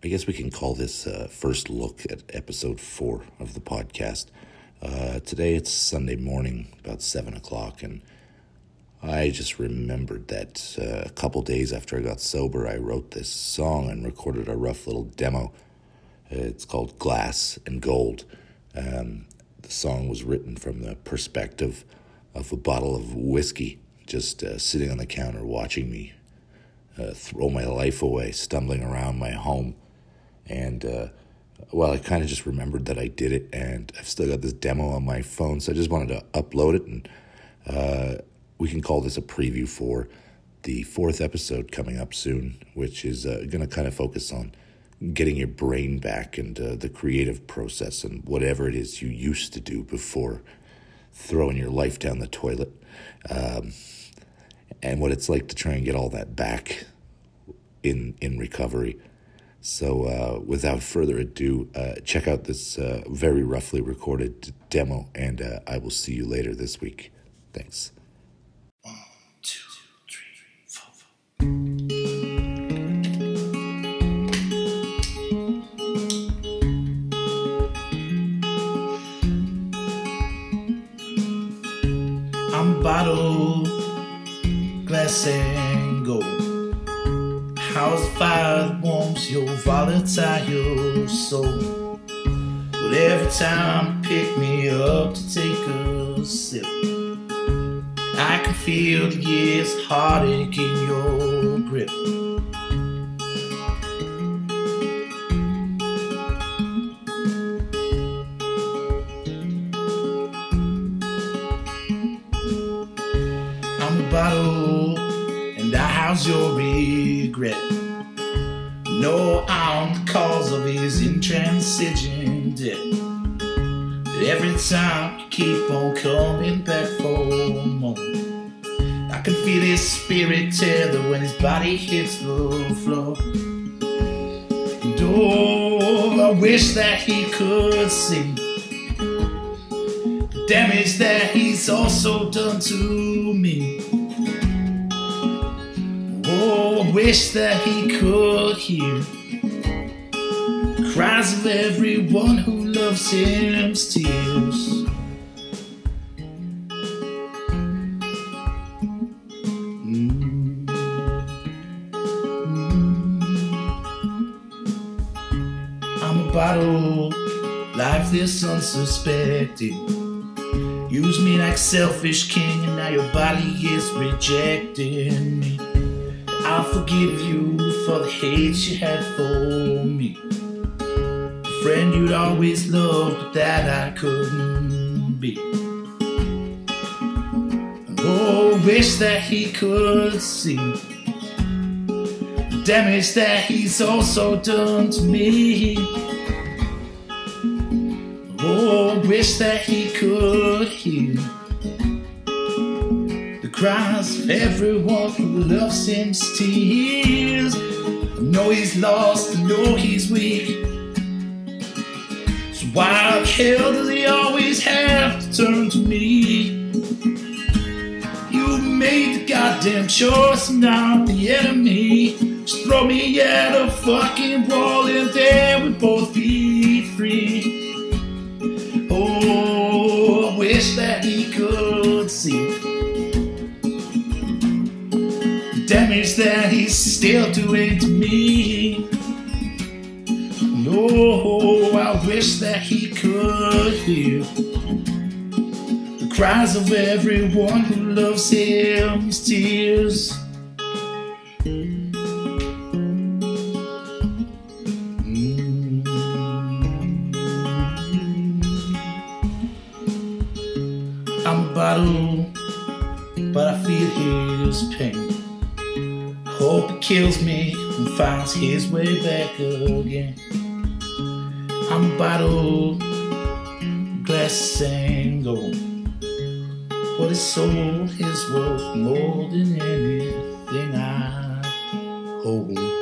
I guess we can call this uh, first look at episode four of the podcast. Uh, today it's Sunday morning, about seven o'clock, and I just remembered that uh, a couple days after I got sober, I wrote this song and recorded a rough little demo. It's called Glass and Gold. Um, the song was written from the perspective of a bottle of whiskey just uh, sitting on the counter watching me uh, throw my life away, stumbling around my home. And, uh, well, I kind of just remembered that I did it, and I've still got this demo on my phone, so I just wanted to upload it. And uh, we can call this a preview for the fourth episode coming up soon, which is uh, going to kind of focus on getting your brain back and uh, the creative process and whatever it is you used to do before throwing your life down the toilet. Um, and what it's like to try and get all that back in in recovery. So, uh, without further ado, uh, check out this uh, very roughly recorded demo, and uh, I will see you later this week. Thanks. One, two, three, four. I'm bottled, glass and gold. How's the fire warms your volatile soul? But every time you pick me up to take a sip, I can feel the years heartache in your grip. I'm a bottle house your regret. No, I'm the cause of his intransigent debt. But every time you keep on coming back for more, I can feel his spirit tether when his body hits the floor. And oh, I wish that he could see the damage that he's also done to me. Wish that he could hear cries of everyone who loves him tears. Mm. I'm a bottle, lifeless, unsuspecting. Use me like selfish king, and now your body is rejecting me. I'll forgive you for the hate you had for me. Friend you'd always loved, but that I couldn't be. Oh, wish that he could see the damage that he's also done to me. Oh, wish that he could hear cries of everyone who loves him's tears. I know he's lost, I know he's weak. So why the hell does he always have to turn to me? You made the goddamn choice, not the enemy. Just throw me at a fucking wall and then we both be free. Oh, I wish that he could see that he's still doing to me. No, I wish that he could hear the cries of everyone who loves him's tears. I'm a bottle, but I feel his pain. Hope it kills me and finds his way back again. I'm a bottle, glass and gold. What his soul is worth more than anything I hold.